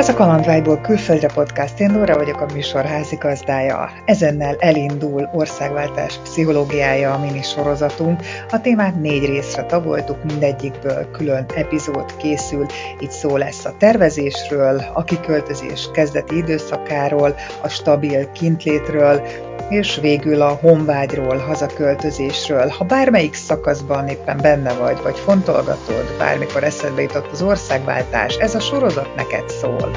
Ez a Kalandvágyból külföldre podcast, én Nóra vagyok a műsor házigazdája. Ezennel elindul országváltás pszichológiája a mini sorozatunk. A témát négy részre tagoltuk, mindegyikből külön epizód készül. Itt szó lesz a tervezésről, a kiköltözés kezdeti időszakáról, a stabil kintlétről, és végül a honvágyról, hazaköltözésről. Ha bármelyik szakaszban éppen benne vagy, vagy fontolgatod, bármikor eszedbe jutott az országváltás, ez a sorozat neked szól.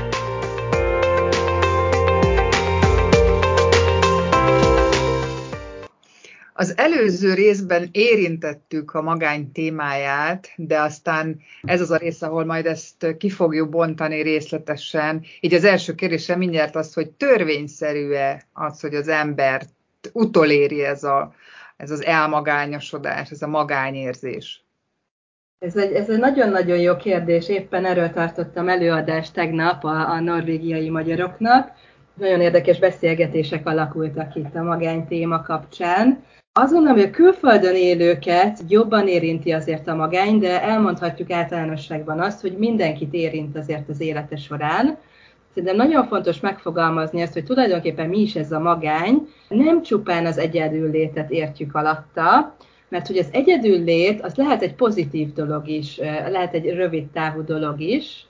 Az előző részben érintettük a magány témáját, de aztán ez az a rész, ahol majd ezt ki fogjuk bontani részletesen. Így az első kérdésem mindjárt az, hogy törvényszerű-e az, hogy az embert utoléri ez, a, ez az elmagányosodás, ez a magányérzés? Ez egy, ez egy nagyon-nagyon jó kérdés. Éppen erről tartottam előadást tegnap a, a norvégiai magyaroknak. Nagyon érdekes beszélgetések alakultak itt a magány téma kapcsán. Azt hogy a külföldön élőket jobban érinti azért a magány, de elmondhatjuk általánosságban azt, hogy mindenkit érint azért az élete során. Szerintem nagyon fontos megfogalmazni azt, hogy tulajdonképpen mi is ez a magány, nem csupán az egyedüllétet értjük alatta, mert hogy az egyedüllét, az lehet egy pozitív dolog is, lehet egy rövid távú dolog is.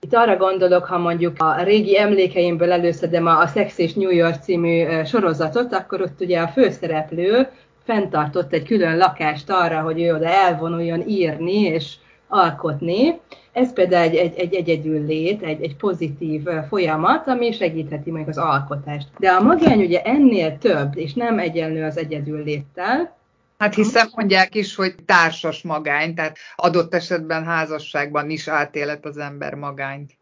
Itt arra gondolok, ha mondjuk a régi emlékeimből előszedem a, a Sex és New York című sorozatot, akkor ott ugye a főszereplő fenntartott egy külön lakást arra, hogy ő oda elvonuljon írni és alkotni. Ez például egy, egy, egy egyedül lét, egy, egy pozitív folyamat, ami segítheti meg az alkotást. De a magány ugye ennél több, és nem egyenlő az egyedül léttel, Hát hiszen mondják is, hogy társas magány, tehát adott esetben házasságban is átélet az ember magányt.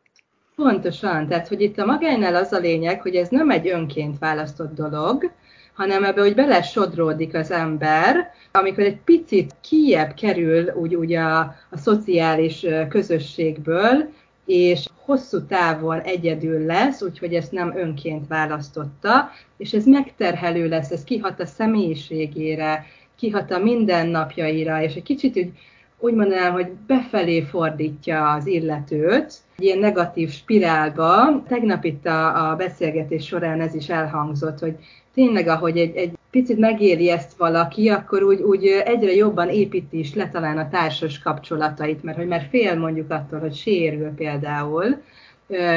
Pontosan, tehát hogy itt a magánynál az a lényeg, hogy ez nem egy önként választott dolog, hanem ebbe, hogy belesodródik az ember, amikor egy picit kiebb kerül úgy, úgy a, a szociális közösségből, és hosszú távon egyedül lesz, úgyhogy ezt nem önként választotta, és ez megterhelő lesz, ez kihat a személyiségére, kihat a mindennapjaira, és egy kicsit úgy, úgy mondanám, hogy befelé fordítja az illetőt, egy ilyen negatív spirálba. Tegnap itt a, a beszélgetés során ez is elhangzott, hogy tényleg, ahogy egy, egy picit megéli ezt valaki, akkor úgy, úgy egyre jobban építi is le talán a társas kapcsolatait, mert hogy már fél mondjuk attól, hogy sérül például.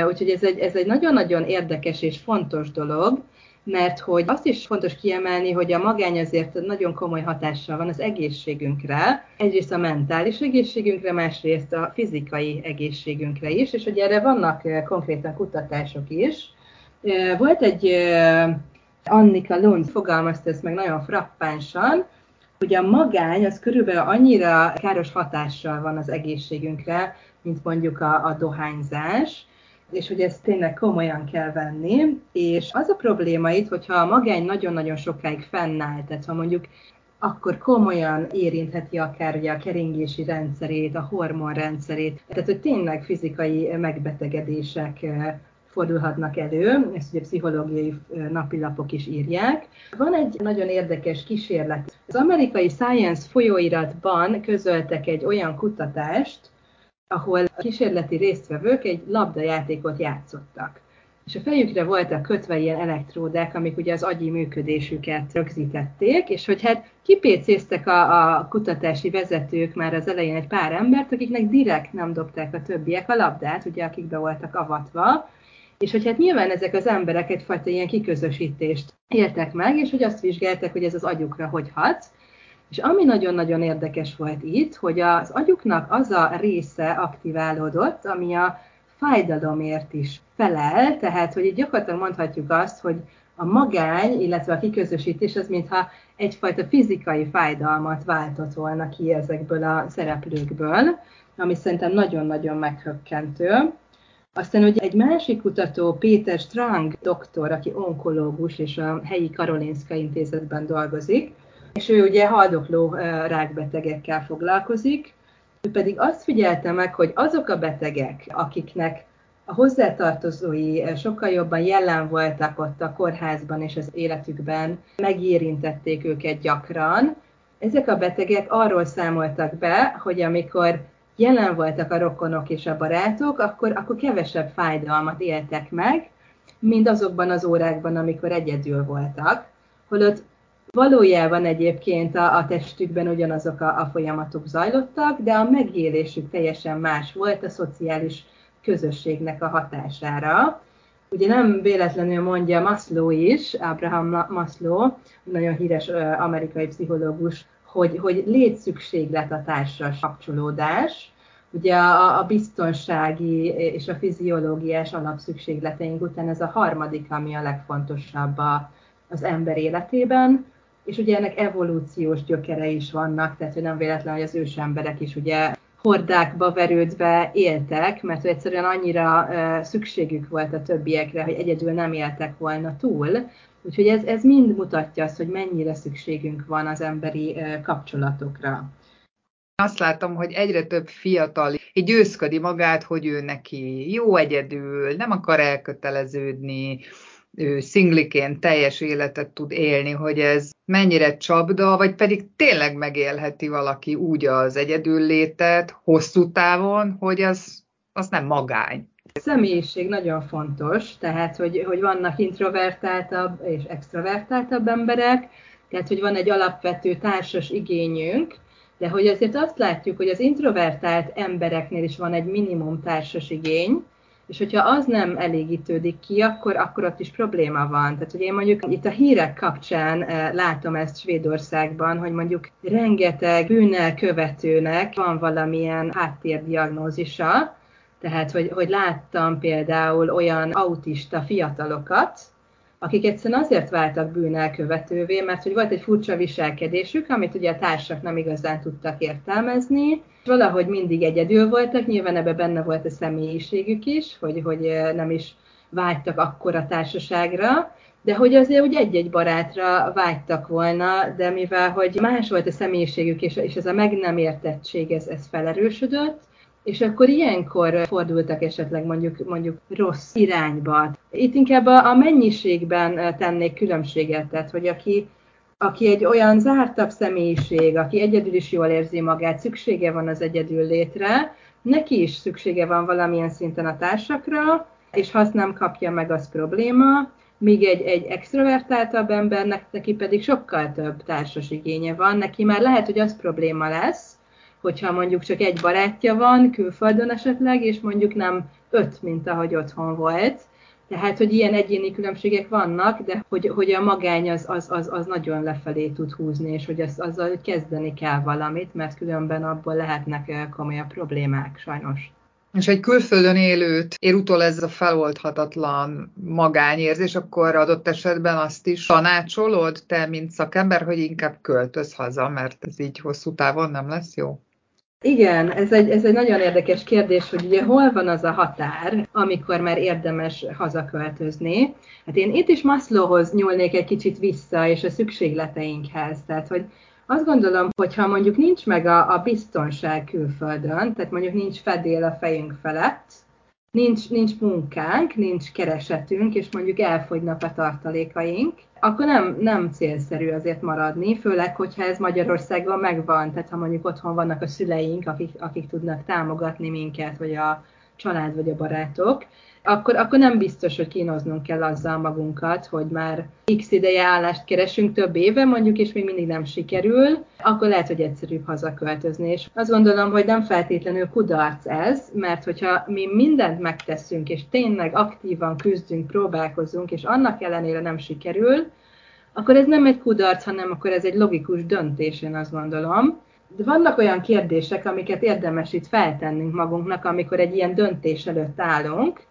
Úgyhogy ez egy, ez egy nagyon-nagyon érdekes és fontos dolog, mert hogy azt is fontos kiemelni, hogy a magány azért nagyon komoly hatással van az egészségünkre, egyrészt a mentális egészségünkre, másrészt a fizikai egészségünkre is, és hogy erre vannak konkrétan kutatások is. Volt egy Annika Lund fogalmazta ezt meg nagyon frappánsan, hogy a magány az körülbelül annyira káros hatással van az egészségünkre, mint mondjuk a, a dohányzás, és hogy ezt tényleg komolyan kell venni, és az a probléma itt, hogyha a magány nagyon-nagyon sokáig fennáll, tehát ha mondjuk akkor komolyan érintheti akár ugye a keringési rendszerét, a hormonrendszerét, tehát hogy tényleg fizikai megbetegedések fordulhatnak elő, ezt ugye pszichológiai napilapok is írják. Van egy nagyon érdekes kísérlet. Az amerikai Science folyóiratban közöltek egy olyan kutatást, ahol a kísérleti résztvevők egy labdajátékot játszottak. És a fejükre voltak kötve ilyen elektródák, amik ugye az agyi működésüket rögzítették, és hogy hát kipécéztek a, a kutatási vezetők már az elején egy pár embert, akiknek direkt nem dobták a többiek a labdát, ugye akik be voltak avatva, és hogy hát nyilván ezek az emberek egyfajta ilyen kiközösítést éltek meg, és hogy azt vizsgálták, hogy ez az agyukra hogy hat. És ami nagyon-nagyon érdekes volt itt, hogy az agyuknak az a része aktiválódott, ami a fájdalomért is felel, tehát hogy itt gyakorlatilag mondhatjuk azt, hogy a magány, illetve a kiközösítés az mintha egyfajta fizikai fájdalmat váltott volna ki ezekből a szereplőkből, ami szerintem nagyon-nagyon meghökkentő. Aztán ugye egy másik kutató, Péter Strang doktor, aki onkológus és a helyi Karolinska intézetben dolgozik, és ő ugye haldokló rákbetegekkel foglalkozik, ő pedig azt figyelte meg, hogy azok a betegek, akiknek a hozzátartozói sokkal jobban jelen voltak ott a kórházban és az életükben, megérintették őket gyakran, ezek a betegek arról számoltak be, hogy amikor jelen voltak a rokonok és a barátok, akkor, akkor kevesebb fájdalmat éltek meg, mint azokban az órákban, amikor egyedül voltak. Holott valójában egyébként a, a testükben ugyanazok a, a folyamatok zajlottak, de a megélésük teljesen más volt a szociális közösségnek a hatására. Ugye nem véletlenül mondja Maslow is, Abraham Maslow, nagyon híres amerikai pszichológus, hogy, hogy létszükséglet a társas kapcsolódás. Ugye a, a biztonsági és a fiziológiás alapszükségleteink után ez a harmadik, ami a legfontosabb a, az ember életében, és ugye ennek evolúciós gyökere is vannak, tehát hogy nem véletlen, hogy az ősemberek is ugye hordákba verődve éltek, mert egyszerűen annyira szükségük volt a többiekre, hogy egyedül nem éltek volna túl. Úgyhogy ez, ez mind mutatja azt, hogy mennyire szükségünk van az emberi kapcsolatokra. Azt látom, hogy egyre több fiatal így győzködi magát, hogy ő neki jó egyedül, nem akar elköteleződni, ő szingliként teljes életet tud élni, hogy ez mennyire csapda, vagy pedig tényleg megélheti valaki úgy az egyedül létet hosszú távon, hogy az, az nem magány. Személyiség nagyon fontos, tehát hogy, hogy vannak introvertáltabb és extrovertáltabb emberek, tehát hogy van egy alapvető társas igényünk, de hogy azért azt látjuk, hogy az introvertált embereknél is van egy minimum társas igény, és hogyha az nem elégítődik ki, akkor, akkor ott is probléma van. Tehát, hogy én mondjuk itt a hírek kapcsán eh, látom ezt Svédországban, hogy mondjuk rengeteg bűnnel követőnek van valamilyen háttérdiagnózisa, tehát, hogy, hogy láttam például olyan autista fiatalokat, akik egyszerűen azért váltak bűnelkövetővé, mert hogy volt egy furcsa viselkedésük, amit ugye a társak nem igazán tudtak értelmezni, valahogy mindig egyedül voltak, nyilván ebbe benne volt a személyiségük is, hogy, hogy nem is vágytak akkora társaságra, de hogy azért úgy egy-egy barátra vágytak volna, de mivel hogy más volt a személyiségük, és, és ez a meg nem értettség, ez, ez felerősödött, és akkor ilyenkor fordultak esetleg mondjuk, mondjuk rossz irányba. Itt inkább a, a mennyiségben tennék különbséget, tehát hogy aki, aki egy olyan zártabb személyiség, aki egyedül is jól érzi magát, szüksége van az egyedül létre, neki is szüksége van valamilyen szinten a társakra, és ha azt nem kapja meg, az probléma, míg egy, egy extrovertáltabb embernek neki pedig sokkal több társas igénye van, neki már lehet, hogy az probléma lesz, hogyha mondjuk csak egy barátja van, külföldön esetleg, és mondjuk nem öt, mint ahogy otthon volt. Tehát, hogy ilyen egyéni különbségek vannak, de hogy, hogy a magány az, az, az, az nagyon lefelé tud húzni, és hogy az, azzal kezdeni kell valamit, mert különben abból lehetnek eh, komolyabb problémák, sajnos. És egy külföldön élőt ér utol ez a feloldhatatlan magányérzés, akkor adott esetben azt is tanácsolod te, mint szakember, hogy inkább költöz haza, mert ez így hosszú távon nem lesz jó? Igen, ez egy, ez egy nagyon érdekes kérdés, hogy ugye hol van az a határ, amikor már érdemes hazaköltözni. Hát én itt is Maslowhoz nyúlnék egy kicsit vissza, és a szükségleteinkhez. Tehát, hogy azt gondolom, hogy ha mondjuk nincs meg a, a biztonság külföldön, tehát mondjuk nincs fedél a fejünk felett, nincs, nincs munkánk, nincs keresetünk, és mondjuk elfogynak a tartalékaink, akkor nem, nem célszerű azért maradni, főleg, hogyha ez Magyarországon megvan, tehát ha mondjuk otthon vannak a szüleink, akik, akik tudnak támogatni minket, vagy a család, vagy a barátok, akkor, akkor nem biztos, hogy kínoznunk kell azzal magunkat, hogy már x ideje állást keresünk több éve mondjuk, és még mindig nem sikerül, akkor lehet, hogy egyszerűbb hazaköltözni. És azt gondolom, hogy nem feltétlenül kudarc ez, mert hogyha mi mindent megteszünk, és tényleg aktívan küzdünk, próbálkozunk, és annak ellenére nem sikerül, akkor ez nem egy kudarc, hanem akkor ez egy logikus döntés, én azt gondolom. De vannak olyan kérdések, amiket érdemes itt feltennünk magunknak, amikor egy ilyen döntés előtt állunk,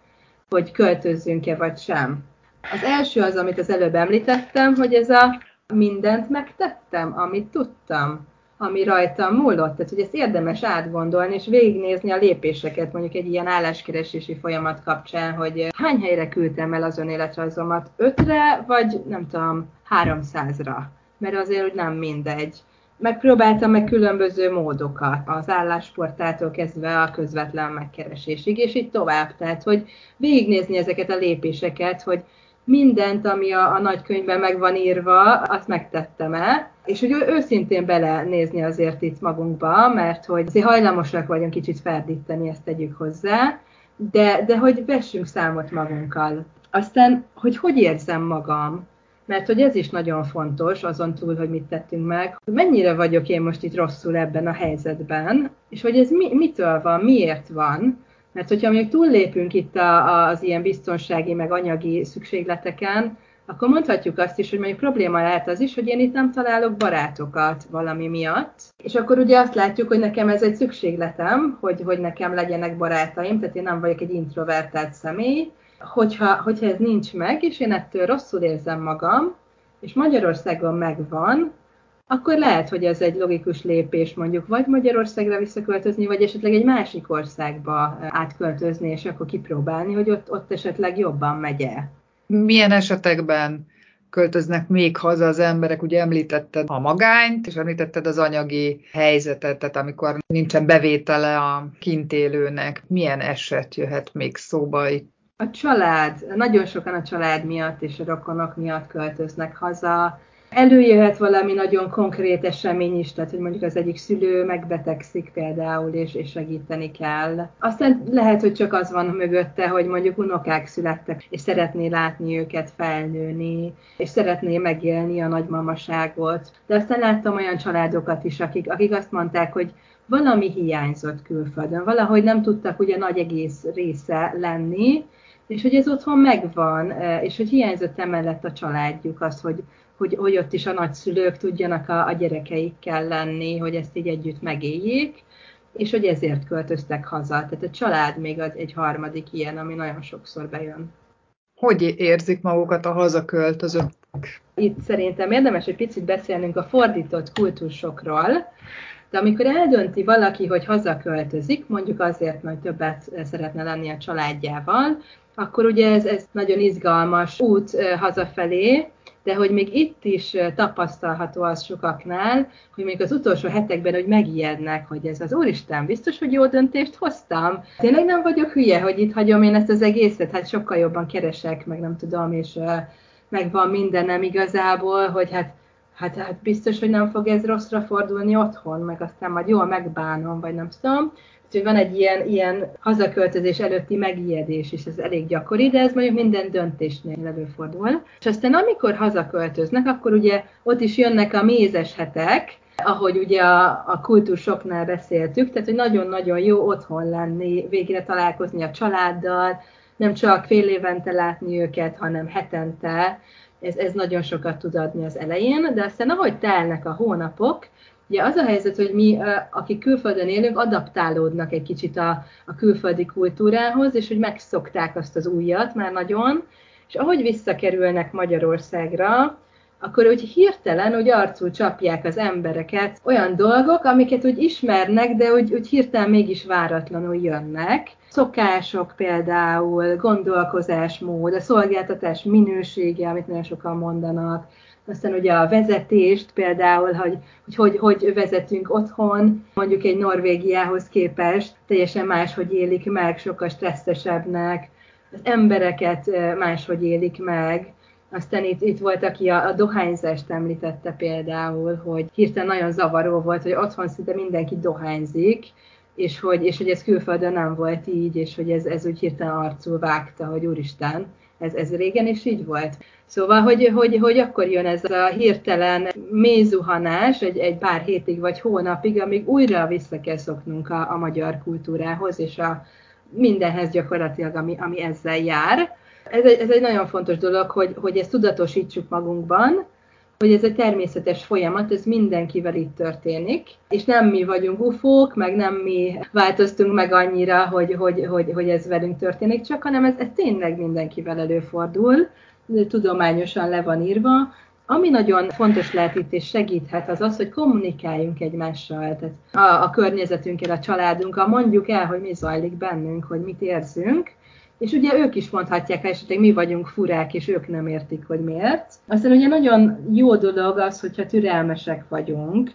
hogy költözzünk-e vagy sem. Az első az, amit az előbb említettem, hogy ez a mindent megtettem, amit tudtam, ami rajtam múlott. Tehát, hogy ezt érdemes átgondolni, és végignézni a lépéseket, mondjuk egy ilyen álláskeresési folyamat kapcsán, hogy hány helyre küldtem el az önéletrajzomat, ötre, vagy nem tudom, háromszázra. Mert azért hogy nem mindegy megpróbáltam meg különböző módokat, az állásportától kezdve a közvetlen megkeresésig, és így tovább. Tehát, hogy végignézni ezeket a lépéseket, hogy mindent, ami a, a nagykönyvben meg van írva, azt megtettem-e, és hogy őszintén belenézni azért itt magunkba, mert hogy azért hajlamosak vagyunk kicsit ferdíteni, ezt tegyük hozzá, de, de hogy vessünk számot magunkkal. Aztán, hogy hogy érzem magam, mert hogy ez is nagyon fontos, azon túl, hogy mit tettünk meg, hogy mennyire vagyok én most itt rosszul ebben a helyzetben, és hogy ez mi, mitől van, miért van, mert hogyha még túllépünk itt a, az ilyen biztonsági, meg anyagi szükségleteken, akkor mondhatjuk azt is, hogy mondjuk probléma lehet az is, hogy én itt nem találok barátokat valami miatt. És akkor ugye azt látjuk, hogy nekem ez egy szükségletem, hogy, hogy nekem legyenek barátaim, tehát én nem vagyok egy introvertált személy. Hogyha, hogyha ez nincs meg, és én ettől rosszul érzem magam, és Magyarországon megvan, akkor lehet, hogy ez egy logikus lépés mondjuk vagy Magyarországra visszaköltözni, vagy esetleg egy másik országba átköltözni, és akkor kipróbálni, hogy ott, ott esetleg jobban megye. Milyen esetekben költöznek még haza az emberek, ugye említetted a magányt, és említetted az anyagi helyzetet, tehát amikor nincsen bevétele a kintélőnek, milyen eset jöhet még szóba itt? A család, nagyon sokan a család miatt és a rokonok miatt költöznek haza, Előjöhet valami nagyon konkrét esemény is, tehát hogy mondjuk az egyik szülő megbetegszik például, és, és segíteni kell. Aztán lehet, hogy csak az van mögötte, hogy mondjuk unokák születtek, és szeretné látni őket felnőni, és szeretné megélni a nagymamaságot. De aztán láttam olyan családokat is, akik, akik azt mondták, hogy valami hiányzott külföldön, valahogy nem tudtak ugye nagy egész része lenni, és hogy ez otthon megvan, és hogy hiányzott emellett a családjuk az, hogy, hogy, hogy ott is a nagyszülők tudjanak a, a gyerekeikkel lenni, hogy ezt így együtt megéljék, és hogy ezért költöztek haza. Tehát a család még az egy harmadik ilyen, ami nagyon sokszor bejön. Hogy érzik magukat a hazaköltözők? Itt szerintem érdemes egy picit beszélnünk a fordított kultúrsokról, de amikor eldönti valaki, hogy hazaköltözik, mondjuk azért, mert többet szeretne lenni a családjával, akkor ugye ez, ez nagyon izgalmas út hazafelé, de hogy még itt is tapasztalható az sokaknál, hogy még az utolsó hetekben, hogy megijednek, hogy ez az Úristen, biztos, hogy jó döntést hoztam. Tényleg nem vagyok hülye, hogy itt hagyom én ezt az egészet, hát sokkal jobban keresek, meg nem tudom, és megvan mindenem igazából, hogy hát hát, hát biztos, hogy nem fog ez rosszra fordulni otthon, meg aztán majd jól megbánom, vagy nem tudom. Úgyhogy van egy ilyen, ilyen hazaköltözés előtti megijedés is, ez elég gyakori, de ez mondjuk minden döntésnél előfordul. És aztán amikor hazaköltöznek, akkor ugye ott is jönnek a mézes hetek, ahogy ugye a, a kultúrsoknál beszéltük, tehát hogy nagyon-nagyon jó otthon lenni, végre találkozni a családdal, nem csak fél évente látni őket, hanem hetente, ez, ez nagyon sokat tud adni az elején, de aztán ahogy telnek a hónapok, Ugye az a helyzet, hogy mi, akik külföldön élünk, adaptálódnak egy kicsit a, a külföldi kultúrához, és hogy megszokták azt az újat már nagyon, és ahogy visszakerülnek Magyarországra, akkor úgy hirtelen úgy arcul csapják az embereket olyan dolgok, amiket úgy ismernek, de úgy, úgy hirtelen mégis váratlanul jönnek. Szokások például, gondolkozásmód, a szolgáltatás minősége, amit nagyon sokan mondanak, aztán ugye a vezetést például, hogy hogy, hogy, hogy vezetünk otthon, mondjuk egy Norvégiához képest, teljesen máshogy élik meg, sokkal stresszesebbnek, az embereket máshogy élik meg, aztán itt, itt volt, aki a, a dohányzást említette például, hogy hirtelen nagyon zavaró volt, hogy otthon szinte mindenki dohányzik, és hogy, és hogy ez külföldön nem volt így, és hogy ez, ez úgy hirtelen arcul vágta, hogy úristen, ez, ez régen is így volt. Szóval, hogy, hogy, hogy akkor jön ez a hirtelen mézuhanás egy, egy pár hétig vagy hónapig, amíg újra vissza kell szoknunk a, a magyar kultúrához, és a mindenhez gyakorlatilag, ami, ami ezzel jár. Ez egy, ez egy nagyon fontos dolog, hogy, hogy ezt tudatosítsuk magunkban, hogy ez egy természetes folyamat, ez mindenkivel itt történik, és nem mi vagyunk ufók, meg nem mi változtunk meg annyira, hogy, hogy, hogy, hogy ez velünk történik csak, hanem ez, ez tényleg mindenkivel előfordul, tudományosan le van írva, ami nagyon fontos lehet itt és segíthet, az az, hogy kommunikáljunk egymással, tehát a, a környezetünkkel, a családunkkal, mondjuk el, hogy mi zajlik bennünk, hogy mit érzünk, és ugye ők is mondhatják, hogy esetleg mi vagyunk furák, és ők nem értik, hogy miért. Aztán ugye nagyon jó dolog az, hogyha türelmesek vagyunk,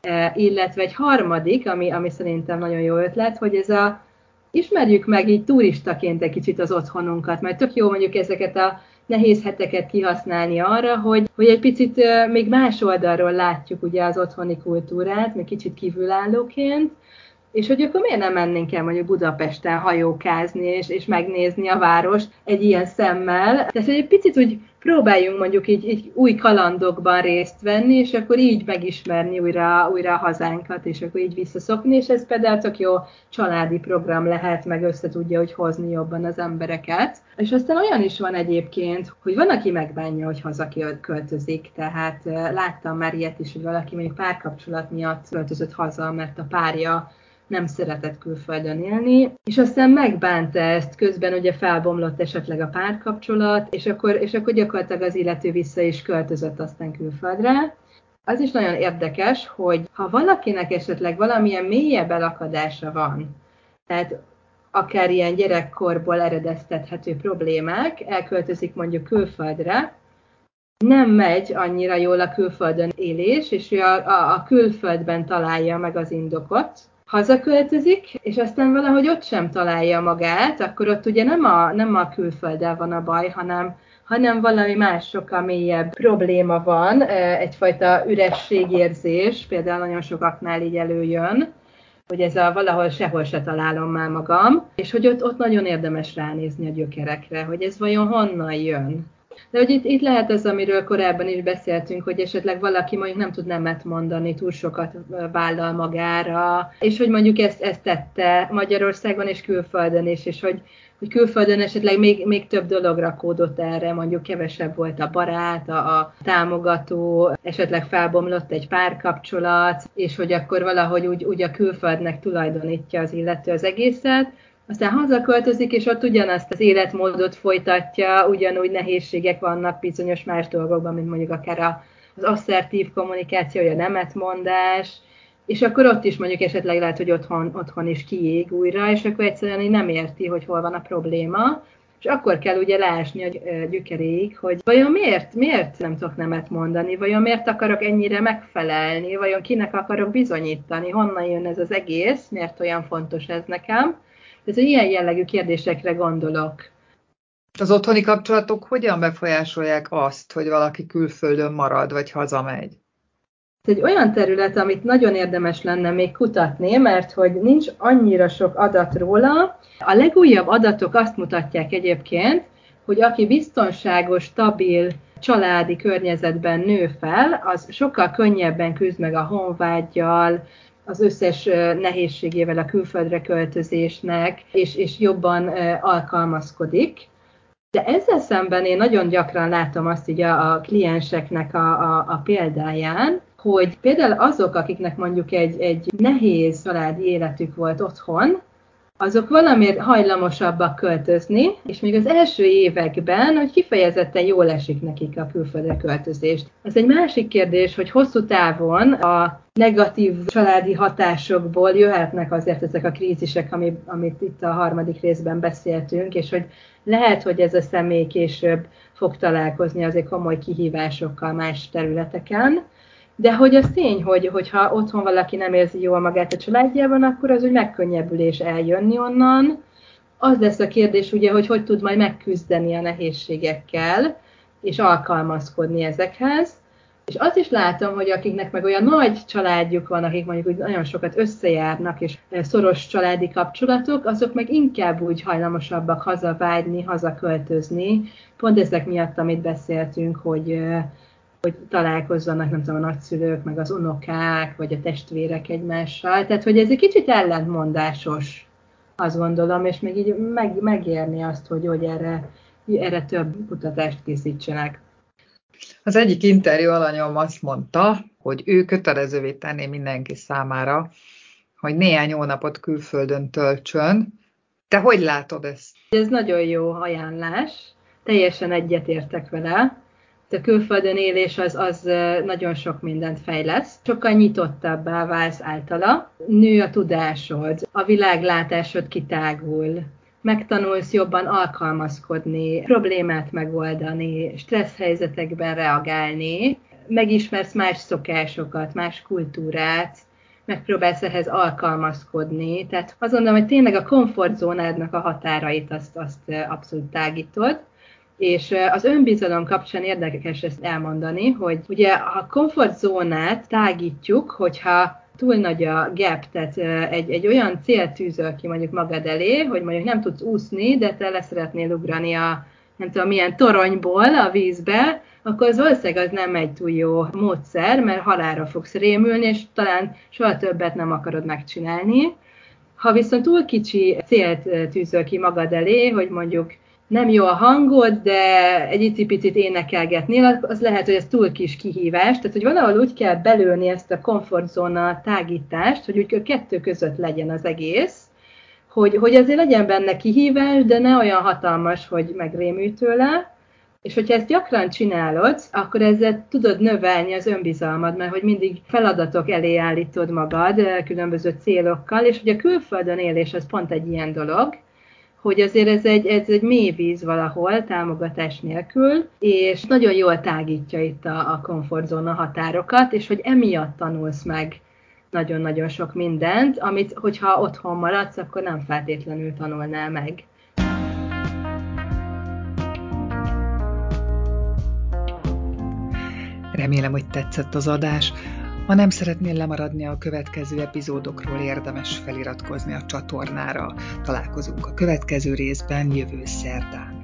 e, illetve egy harmadik, ami, ami szerintem nagyon jó ötlet, hogy ez a ismerjük meg így turistaként egy kicsit az otthonunkat, mert tök jó mondjuk ezeket a nehéz heteket kihasználni arra, hogy, hogy egy picit még más oldalról látjuk ugye az otthoni kultúrát, még kicsit kívülállóként, és hogy akkor miért nem mennénk el mondjuk Budapesten hajókázni, és, és megnézni a város egy ilyen szemmel. Tehát, egy picit úgy próbáljunk mondjuk így, így új kalandokban részt venni, és akkor így megismerni újra, újra a hazánkat, és akkor így visszaszokni, és ez például csak jó családi program lehet, meg össze tudja, hogy hozni jobban az embereket. És aztán olyan is van egyébként, hogy van, aki megbánja, hogy haza költözik, tehát láttam már ilyet is, hogy valaki mondjuk párkapcsolat miatt költözött haza, mert a párja nem szeretett külföldön élni, és aztán megbánta ezt, közben ugye felbomlott esetleg a párkapcsolat, és akkor, és akkor gyakorlatilag az illető vissza is költözött aztán külföldre. Az is nagyon érdekes, hogy ha valakinek esetleg valamilyen mélyebb elakadása van, tehát akár ilyen gyerekkorból eredeztethető problémák, elköltözik mondjuk külföldre, nem megy annyira jól a külföldön élés, és a, a, a külföldben találja meg az indokot, hazaköltözik, és aztán valahogy ott sem találja magát, akkor ott ugye nem a, nem a külfölddel van a baj, hanem, hanem valami más sokkal mélyebb probléma van, egyfajta ürességérzés, például nagyon sokaknál így előjön, hogy ez a valahol sehol se találom már magam, és hogy ott, ott nagyon érdemes ránézni a gyökerekre, hogy ez vajon honnan jön. De hogy itt, itt lehet ez, amiről korábban is beszéltünk, hogy esetleg valaki mondjuk nem tud nemet mondani, túl sokat vállal magára, és hogy mondjuk ezt, ezt tette Magyarországon és külföldön is, és hogy, hogy külföldön esetleg még, még több dolog rakódott erre, mondjuk kevesebb volt a barát, a, a támogató, esetleg felbomlott egy párkapcsolat, és hogy akkor valahogy úgy, úgy a külföldnek tulajdonítja az illető az egészet, aztán hazaköltözik, és ott ugyanazt az életmódot folytatja, ugyanúgy nehézségek vannak bizonyos más dolgokban, mint mondjuk akár az asszertív kommunikáció, vagy a nemetmondás, és akkor ott is mondjuk esetleg lehet, hogy otthon, otthon is kiég újra, és akkor egyszerűen nem érti, hogy hol van a probléma, és akkor kell ugye leásni a gyökeréig, hogy vajon miért, miért nem tudok nemet mondani, vajon miért akarok ennyire megfelelni, vajon kinek akarok bizonyítani, honnan jön ez az egész, miért olyan fontos ez nekem, tehát, hogy ilyen jellegű kérdésekre gondolok. Az otthoni kapcsolatok hogyan befolyásolják azt, hogy valaki külföldön marad, vagy hazamegy? Ez egy olyan terület, amit nagyon érdemes lenne még kutatni, mert hogy nincs annyira sok adat róla. A legújabb adatok azt mutatják egyébként, hogy aki biztonságos, stabil, családi környezetben nő fel, az sokkal könnyebben küzd meg a honvágyjal, az összes nehézségével a külföldre költözésnek, és, és jobban alkalmazkodik. De ezzel szemben én nagyon gyakran látom azt így a, a klienseknek a, a, a példáján, hogy például azok, akiknek mondjuk egy, egy nehéz családi életük volt otthon, azok valamiért hajlamosabbak költözni, és még az első években, hogy kifejezetten jól esik nekik a külföldre költözés. Ez egy másik kérdés, hogy hosszú távon a negatív családi hatásokból jöhetnek azért ezek a krízisek, amit, amit itt a harmadik részben beszéltünk, és hogy lehet, hogy ez a személy később fog találkozni azért komoly kihívásokkal más területeken, de hogy az tény, hogy, hogyha otthon valaki nem érzi jól magát a családjában, akkor az úgy megkönnyebbülés eljönni onnan. Az lesz a kérdés ugye, hogy hogy tud majd megküzdeni a nehézségekkel, és alkalmazkodni ezekhez. És azt is látom, hogy akiknek meg olyan nagy családjuk van, akik mondjuk úgy nagyon sokat összejárnak, és szoros családi kapcsolatok, azok meg inkább úgy hajlamosabbak hazavágyni, hazaköltözni. Pont ezek miatt, amit beszéltünk, hogy hogy találkozzanak, nem tudom, a nagyszülők, meg az unokák, vagy a testvérek egymással. Tehát, hogy ez egy kicsit ellentmondásos, azt gondolom, és még így meg, megérni azt, hogy, hogy erre, erre több kutatást készítsenek. Az egyik interjú alanyom azt mondta, hogy ő kötelezővé tenné mindenki számára, hogy néhány hónapot külföldön töltsön. Te hogy látod ezt? Ez nagyon jó ajánlás, teljesen egyetértek vele a külföldön élés az, az nagyon sok mindent fejlesz. Sokkal nyitottabbá válsz általa, nő a tudásod, a világlátásod kitágul, megtanulsz jobban alkalmazkodni, problémát megoldani, stressz helyzetekben reagálni, megismersz más szokásokat, más kultúrát, megpróbálsz ehhez alkalmazkodni. Tehát azt gondolom, hogy tényleg a komfortzónádnak a határait azt, azt abszolút tágítod És az önbizalom kapcsán érdekes ezt elmondani, hogy ugye a komfortzónát tágítjuk, hogyha túl nagy a gap, tehát egy, egy olyan cél tűzöl ki mondjuk magad elé, hogy mondjuk nem tudsz úszni, de te leszeretnél ugrani a nem tudom milyen toronyból a vízbe, akkor az valószínűleg az nem egy túl jó módszer, mert halára fogsz rémülni, és talán soha többet nem akarod megcsinálni. Ha viszont túl kicsi célt tűzöl ki magad elé, hogy mondjuk nem jó a hangod, de egy icipicit énekelgetnél, az lehet, hogy ez túl kis kihívás. Tehát, hogy valahol úgy kell belőni ezt a komfortzóna tágítást, hogy úgy a kettő között legyen az egész, hogy, hogy azért legyen benne kihívás, de ne olyan hatalmas, hogy megrémülj tőle, és hogyha ezt gyakran csinálod, akkor ezzel tudod növelni az önbizalmad, mert hogy mindig feladatok elé állítod magad eh, különböző célokkal, és hogy a külföldön élés az pont egy ilyen dolog, hogy azért ez egy, ez egy mély víz valahol, támogatás nélkül, és nagyon jól tágítja itt a, a komfortzóna határokat, és hogy emiatt tanulsz meg nagyon-nagyon sok mindent, amit, hogyha otthon maradsz, akkor nem feltétlenül tanulnál meg. Remélem, hogy tetszett az adás. Ha nem szeretnél lemaradni a következő epizódokról, érdemes feliratkozni a csatornára. Találkozunk a következő részben jövő szerdán.